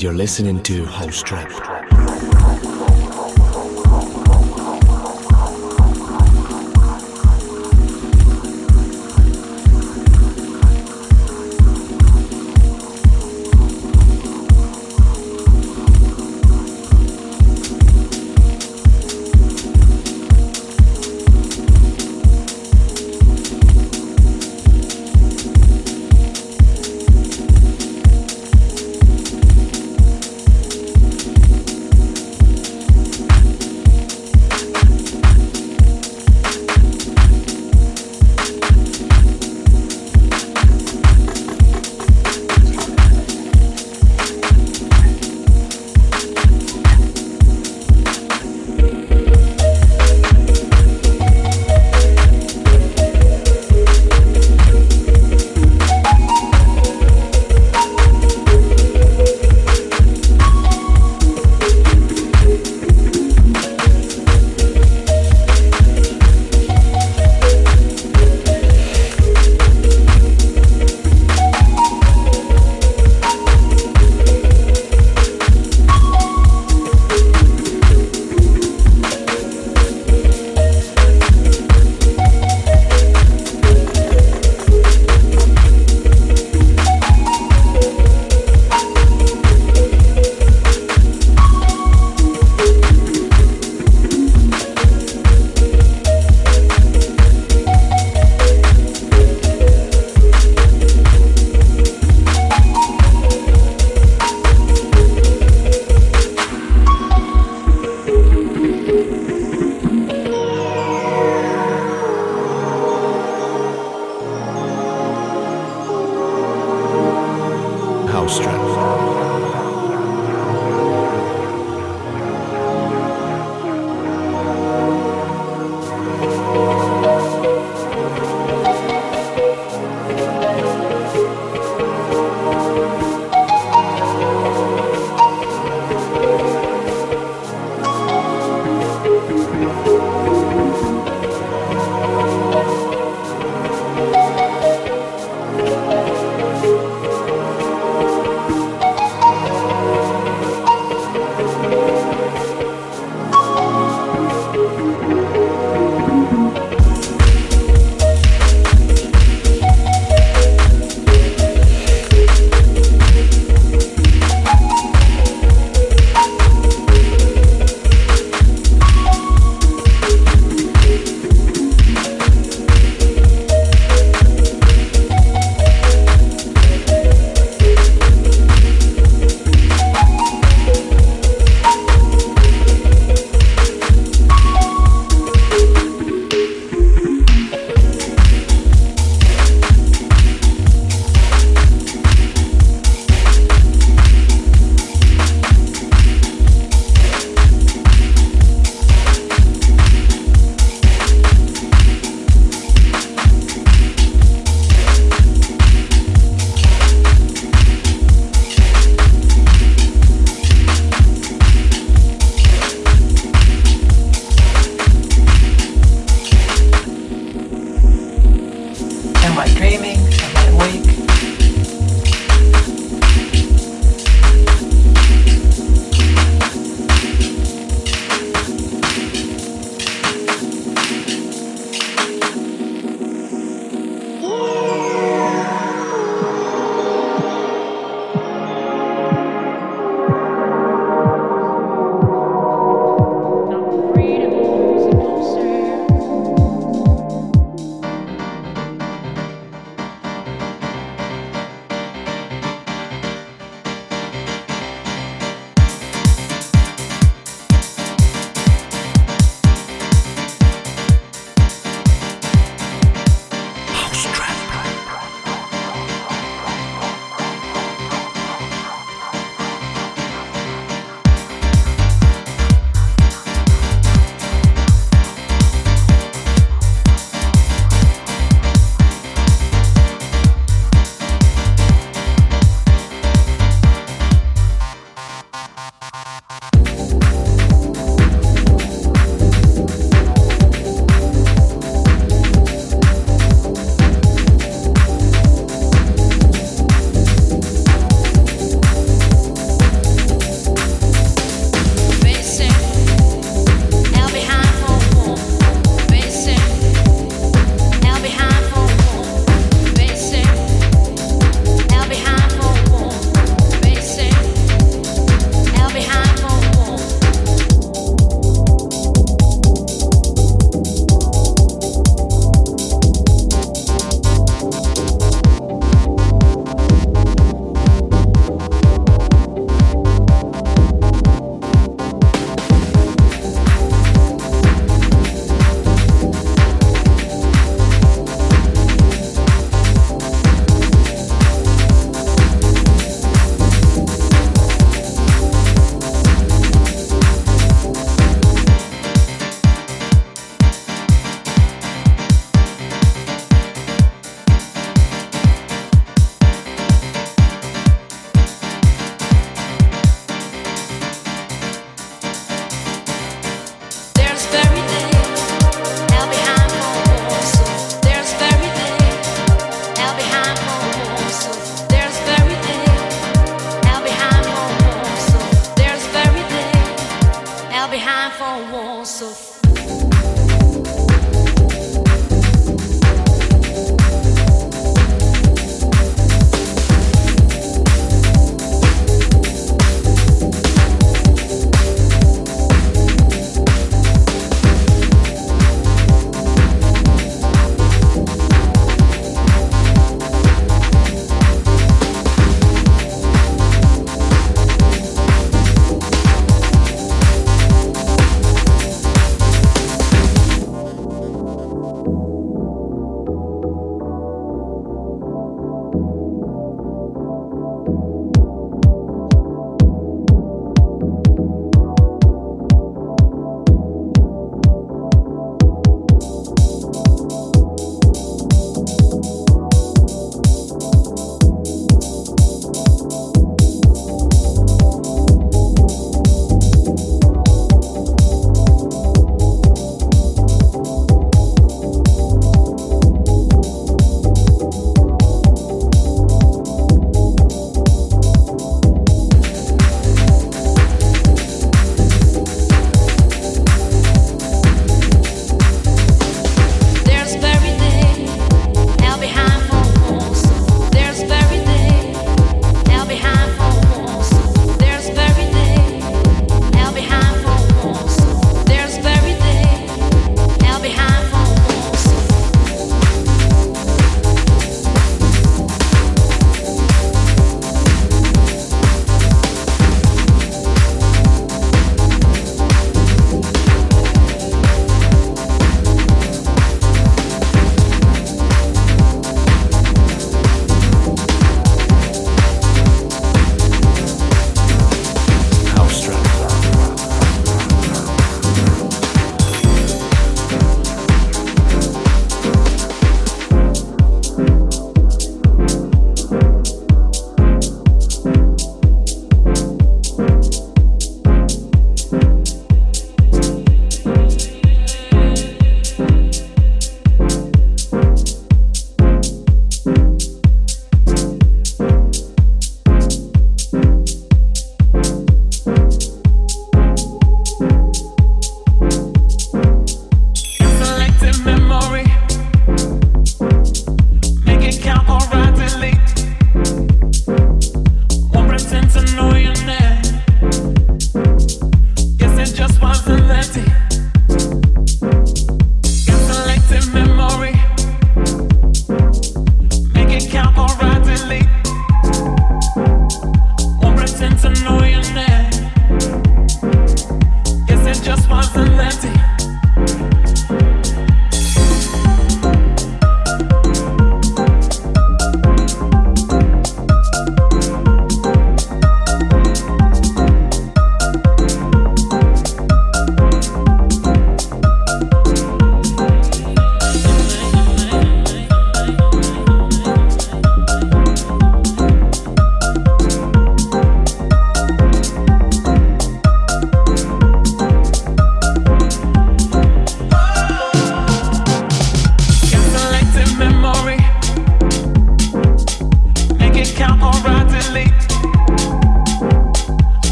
You're listening to House Trap.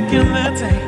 back in the day.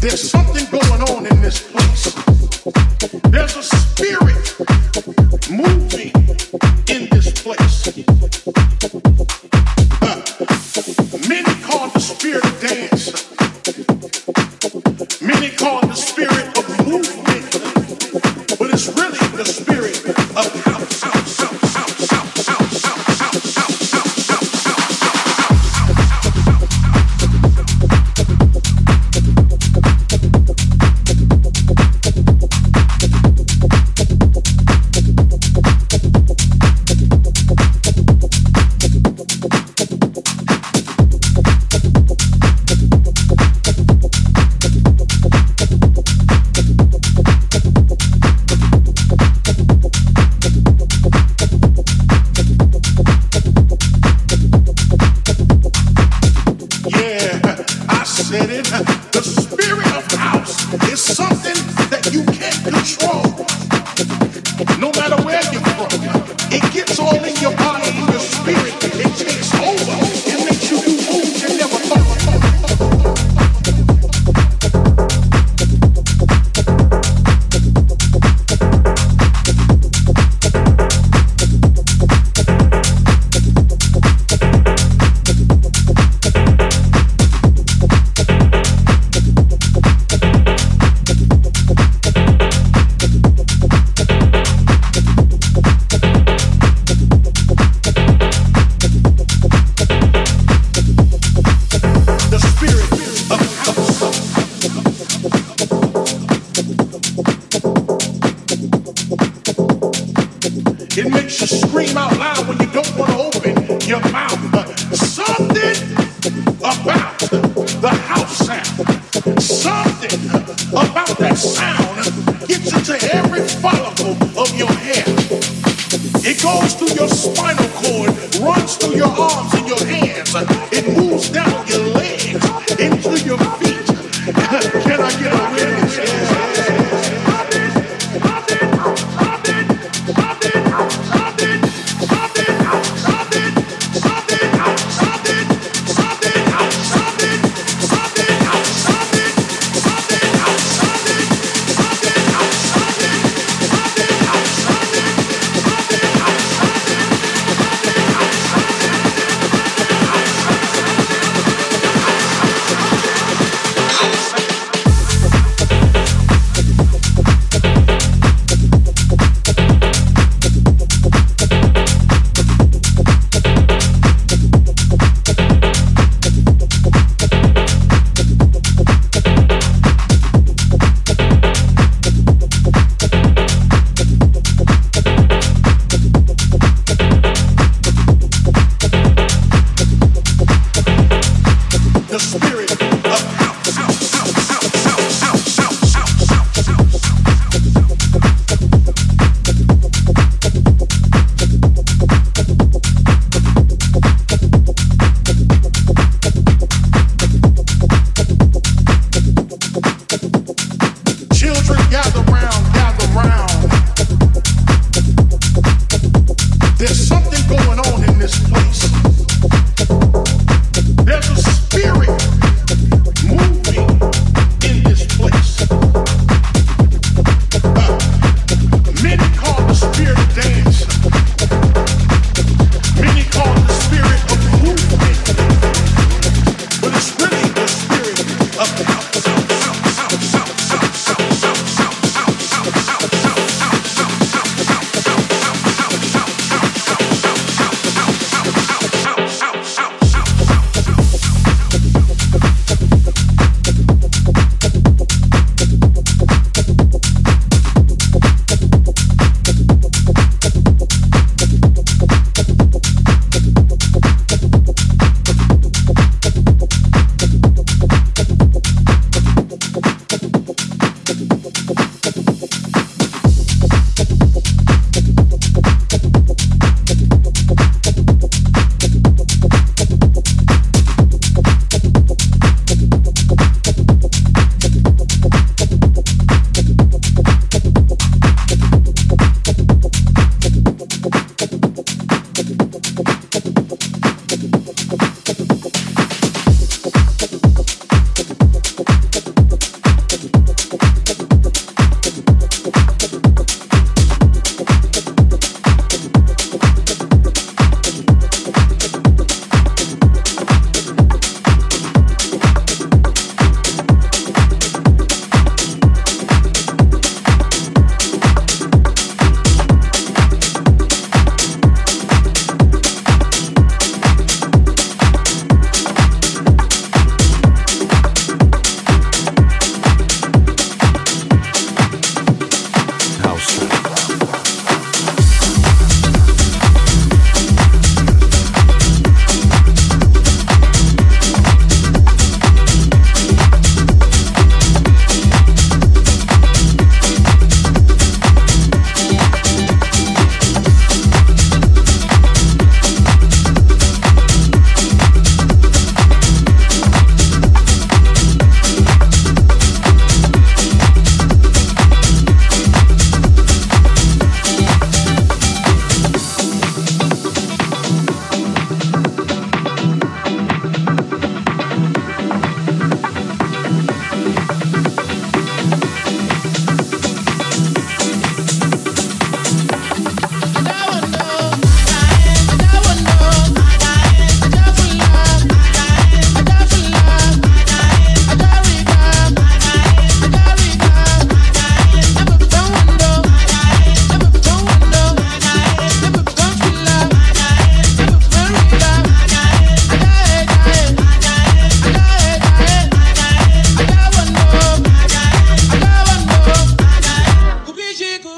There's something going on in this place. There's a spirit.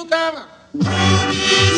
do Cava.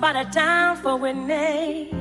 Somebody down for Whitney.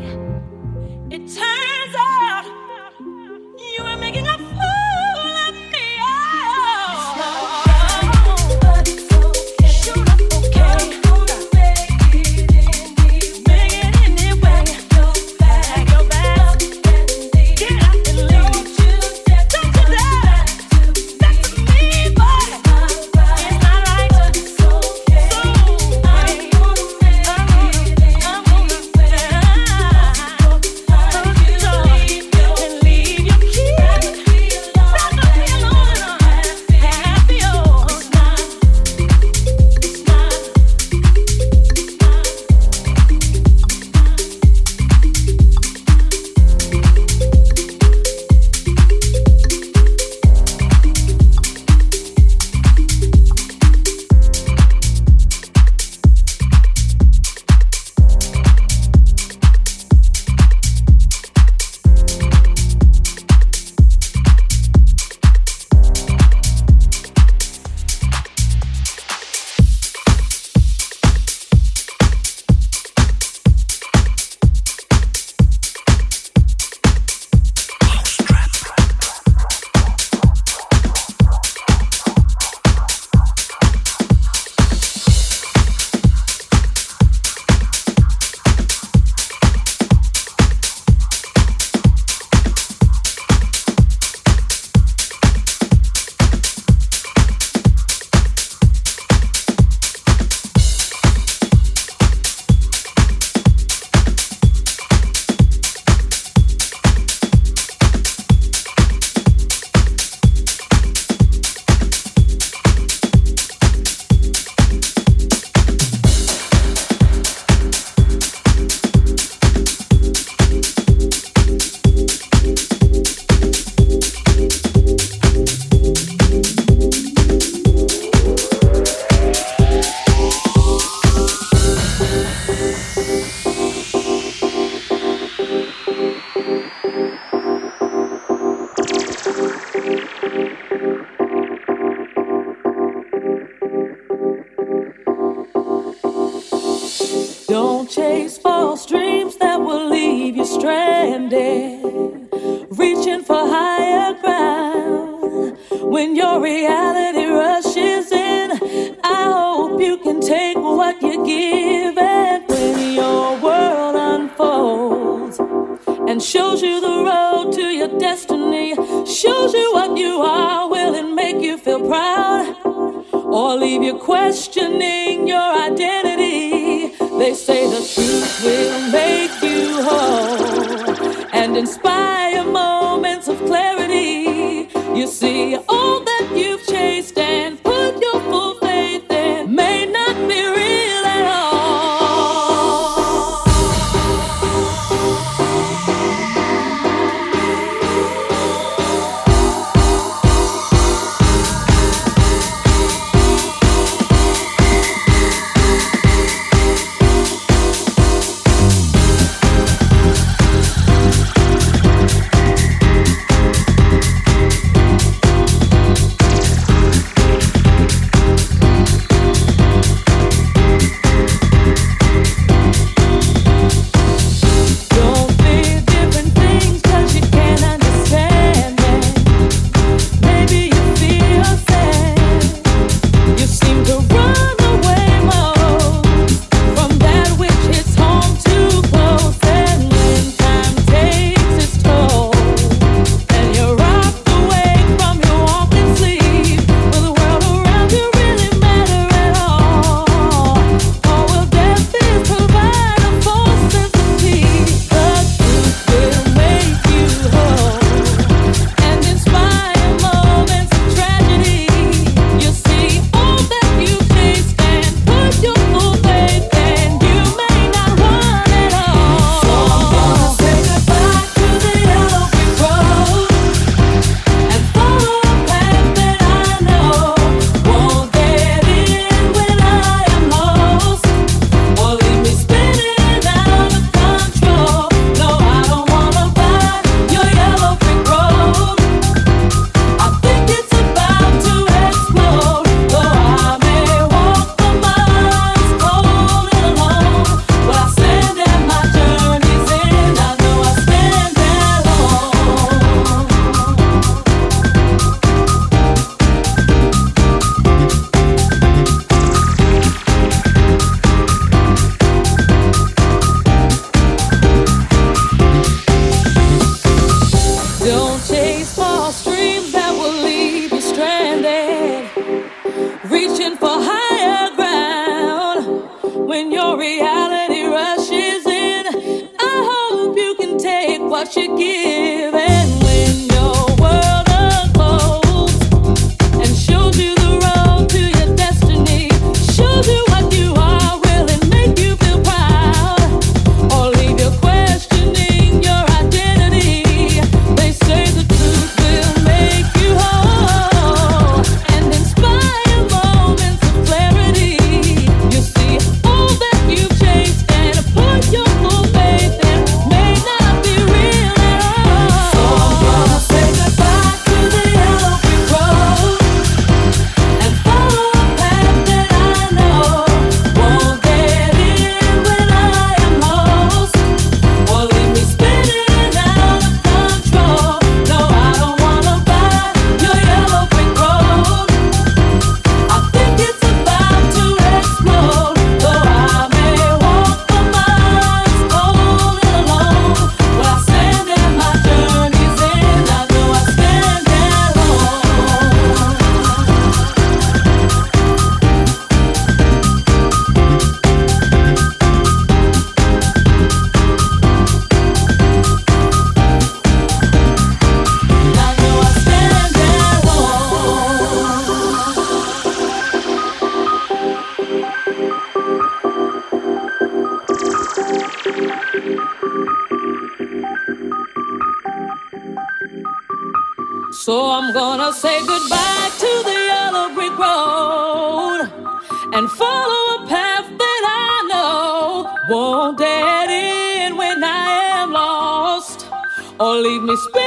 whisper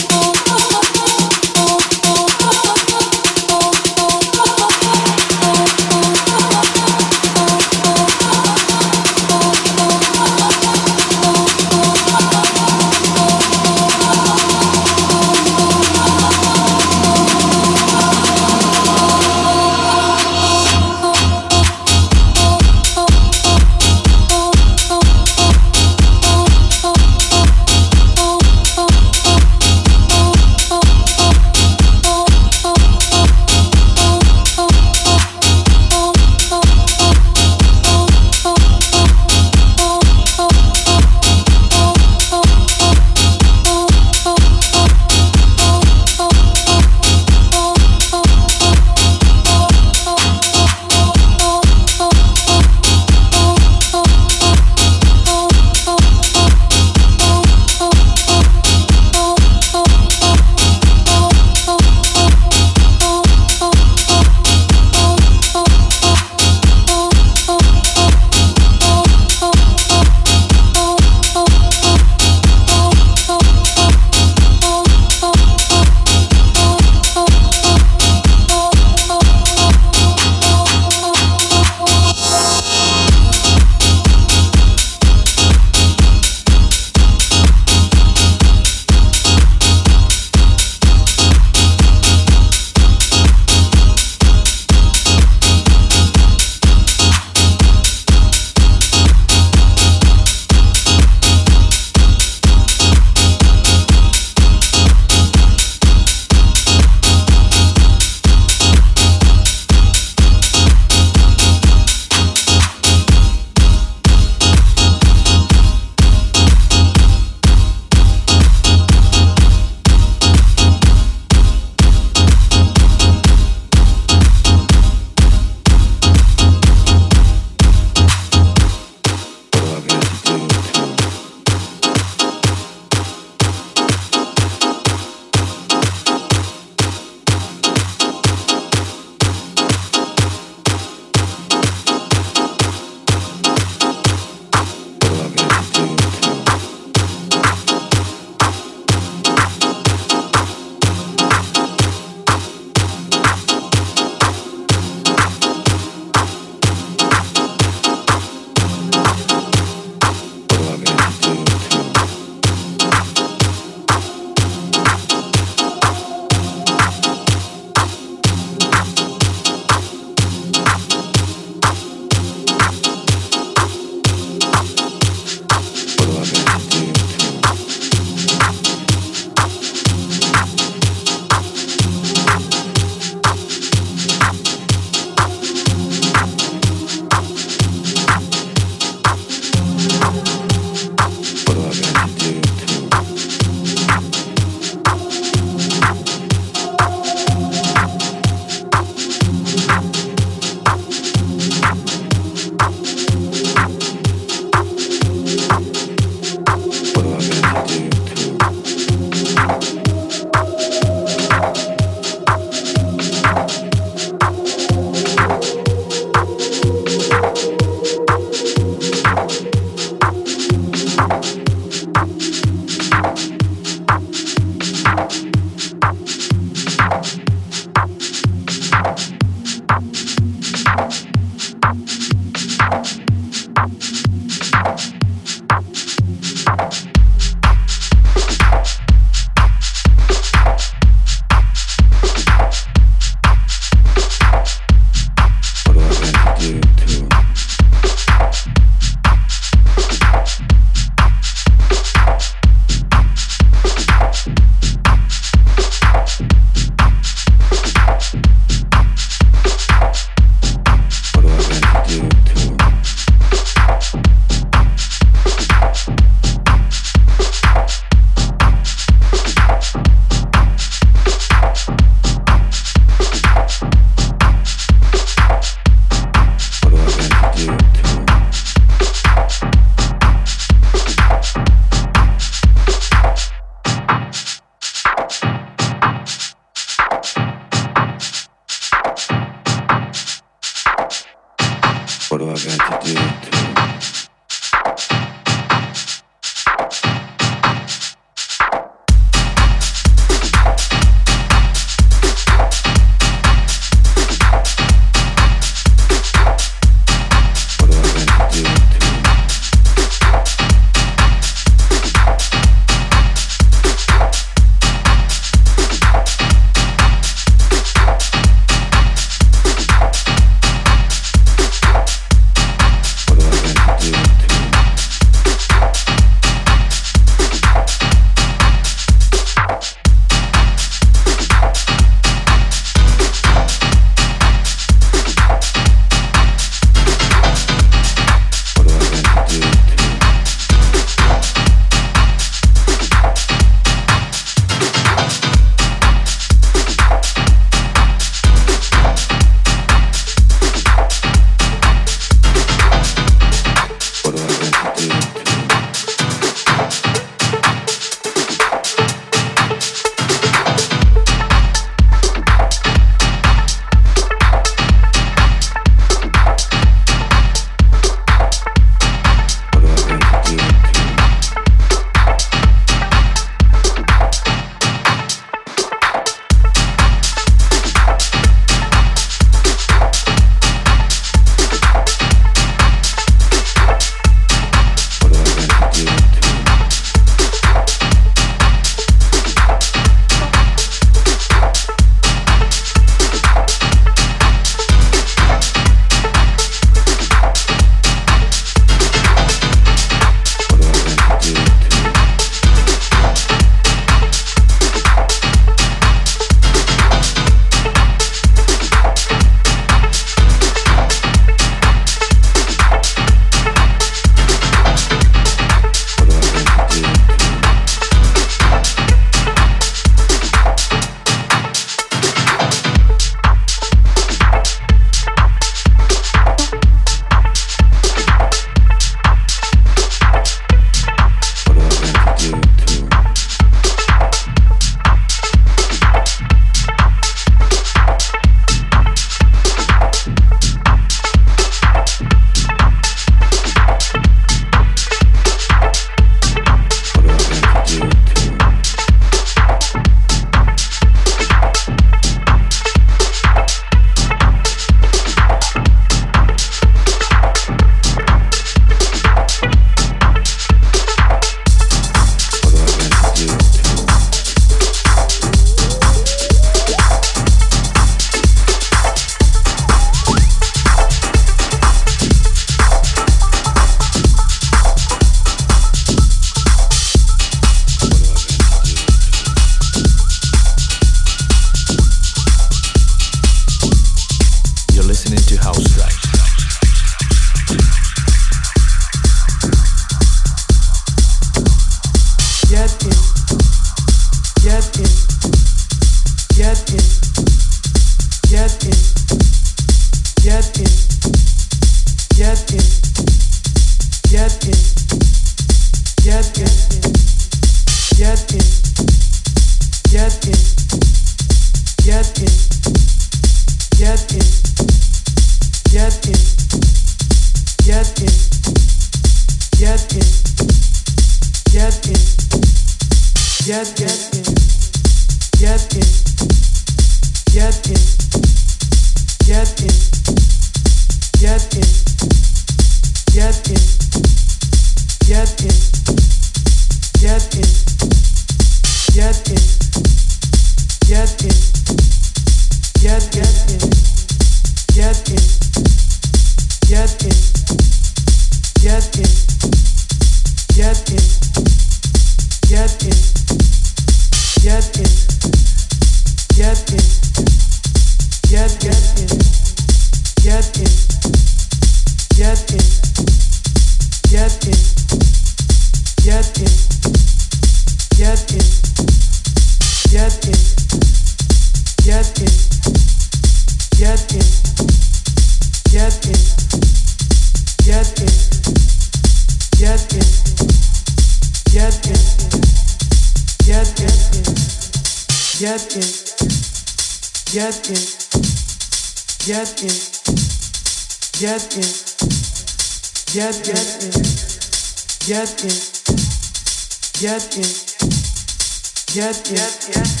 Yes,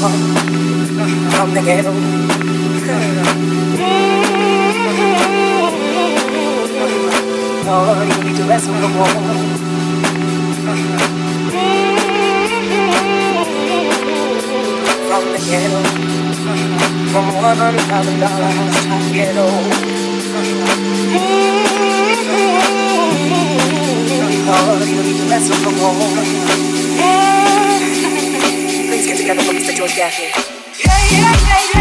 from the ghetto. Oh, you need to mess with the wall. From the ghetto. From one hundred thousand dollar house to ghetto. Oh, you need to rest with another woman's that you're gaffing. Yeah, yeah, yeah.